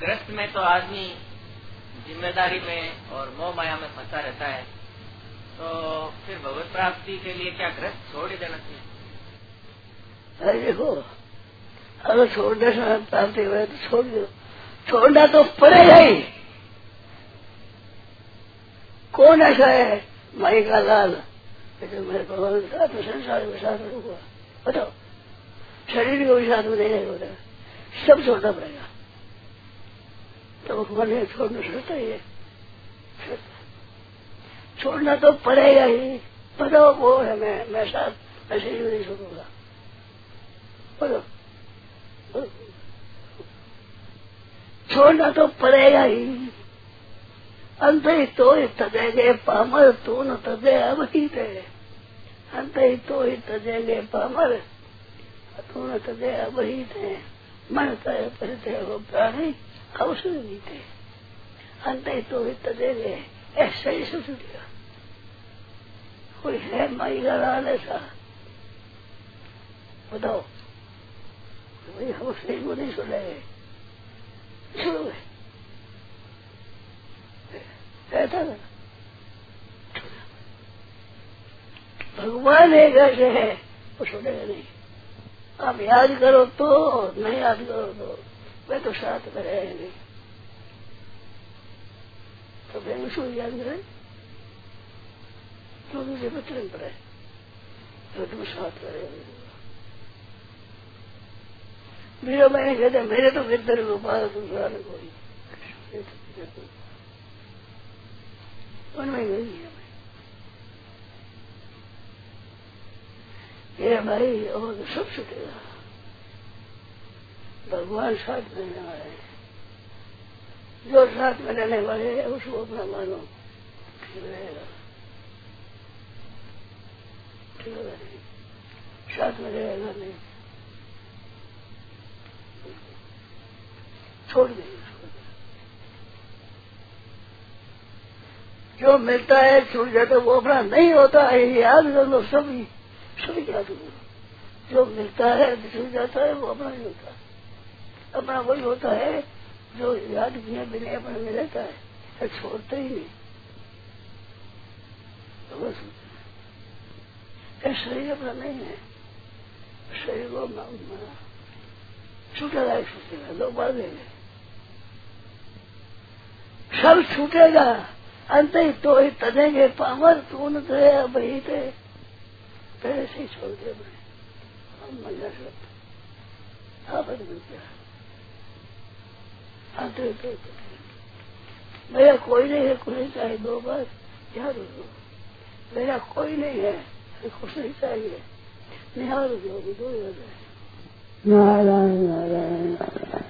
ग्रस्त में तो आदमी ज़िम्मेदारी में और मोह माया में फंसा रहता है तो फिर भगवत प्राप्ति के लिए क्या ग्रस्त छोड़ ही देना चाहिए? अरे देखो, अगर छोड़ने से प्राप्ति हुए तो छोड़ दो। छोड़ना तो पड़ेगा ही। कौन ऐसा है? माई का लाल। तो मेरे भगवान के में, संसार के साथ रुका बताओ, शरीर को भी साथ में नहीं रहेगा सब छोड़ना पड़ेगा। तो भगवान छोड़ना सोचता ही छोड़ना तो पड़ेगा ही। बताओ वो है, मैं मैं साथ ऐसे ही नहीं छोड़ूँगा। बोलो छोड़ना तो पड़ेगा ही। अंत ही तो ही तजेंगे पामर, तू न तजे अब ही थे। अंत ही तो ही तजेंगे पामर, तू न तजे अब ही थे। मन तय परिचय हो प्राणी। नहीं थे। अंत तो तजेंगे ऐसा ही सोच दिया कोई है माई लाल ऐसा? बताओ। भाई हम सही को नहीं सुनेंगे सुनोगे ऐसा ना? भगवान एक ऐसे है। वो सुनेगा नहीं। आप याद करो तो नहीं याद करो तो। मैं तो साथ में रहे नहीं तो उसको याद करें तो मुझे बचन पड़े तो तुम साथ में रहे मेरा मैंने कहते मेरे तो विद्यर गोपाल दूसरा ने कोई उनमें गई है। ये भाई और तो सब छुटेगा भगवान साथ में रहने वाले हैं जो साथ में रहने वाले हैं, उसको अपना मानो। रहेगा साथ में रहेगा नहीं। छोड़ देंगे जो मिलता है, छूट जाता है, वो अपना नहीं होता है। याद कर लो सभी। सभी याद कर। जो मिलता है छूट जाता है, वो अपना नहीं होता। अपना वही होता है, जो याद किए बिना अपने में रहता है छोड़ते ही नहीं। तो बस शरीर अपना नहीं है? शरीर को छूटेगा छूटेगा दो बार देंगे सब छूटेगा, अंत ही तो ही तदेंगे पावर तू न थे अब ही। थे पहले से छोड़ दे अपने हम मज़ा सब आप मिलते हैं ही तो मेरा कोई नहीं है कुछ चाहिए, दो बार याद रखो मेरा कोई नहीं है खुश नहीं चाहिए। निहार दो दो नारायण नारायण।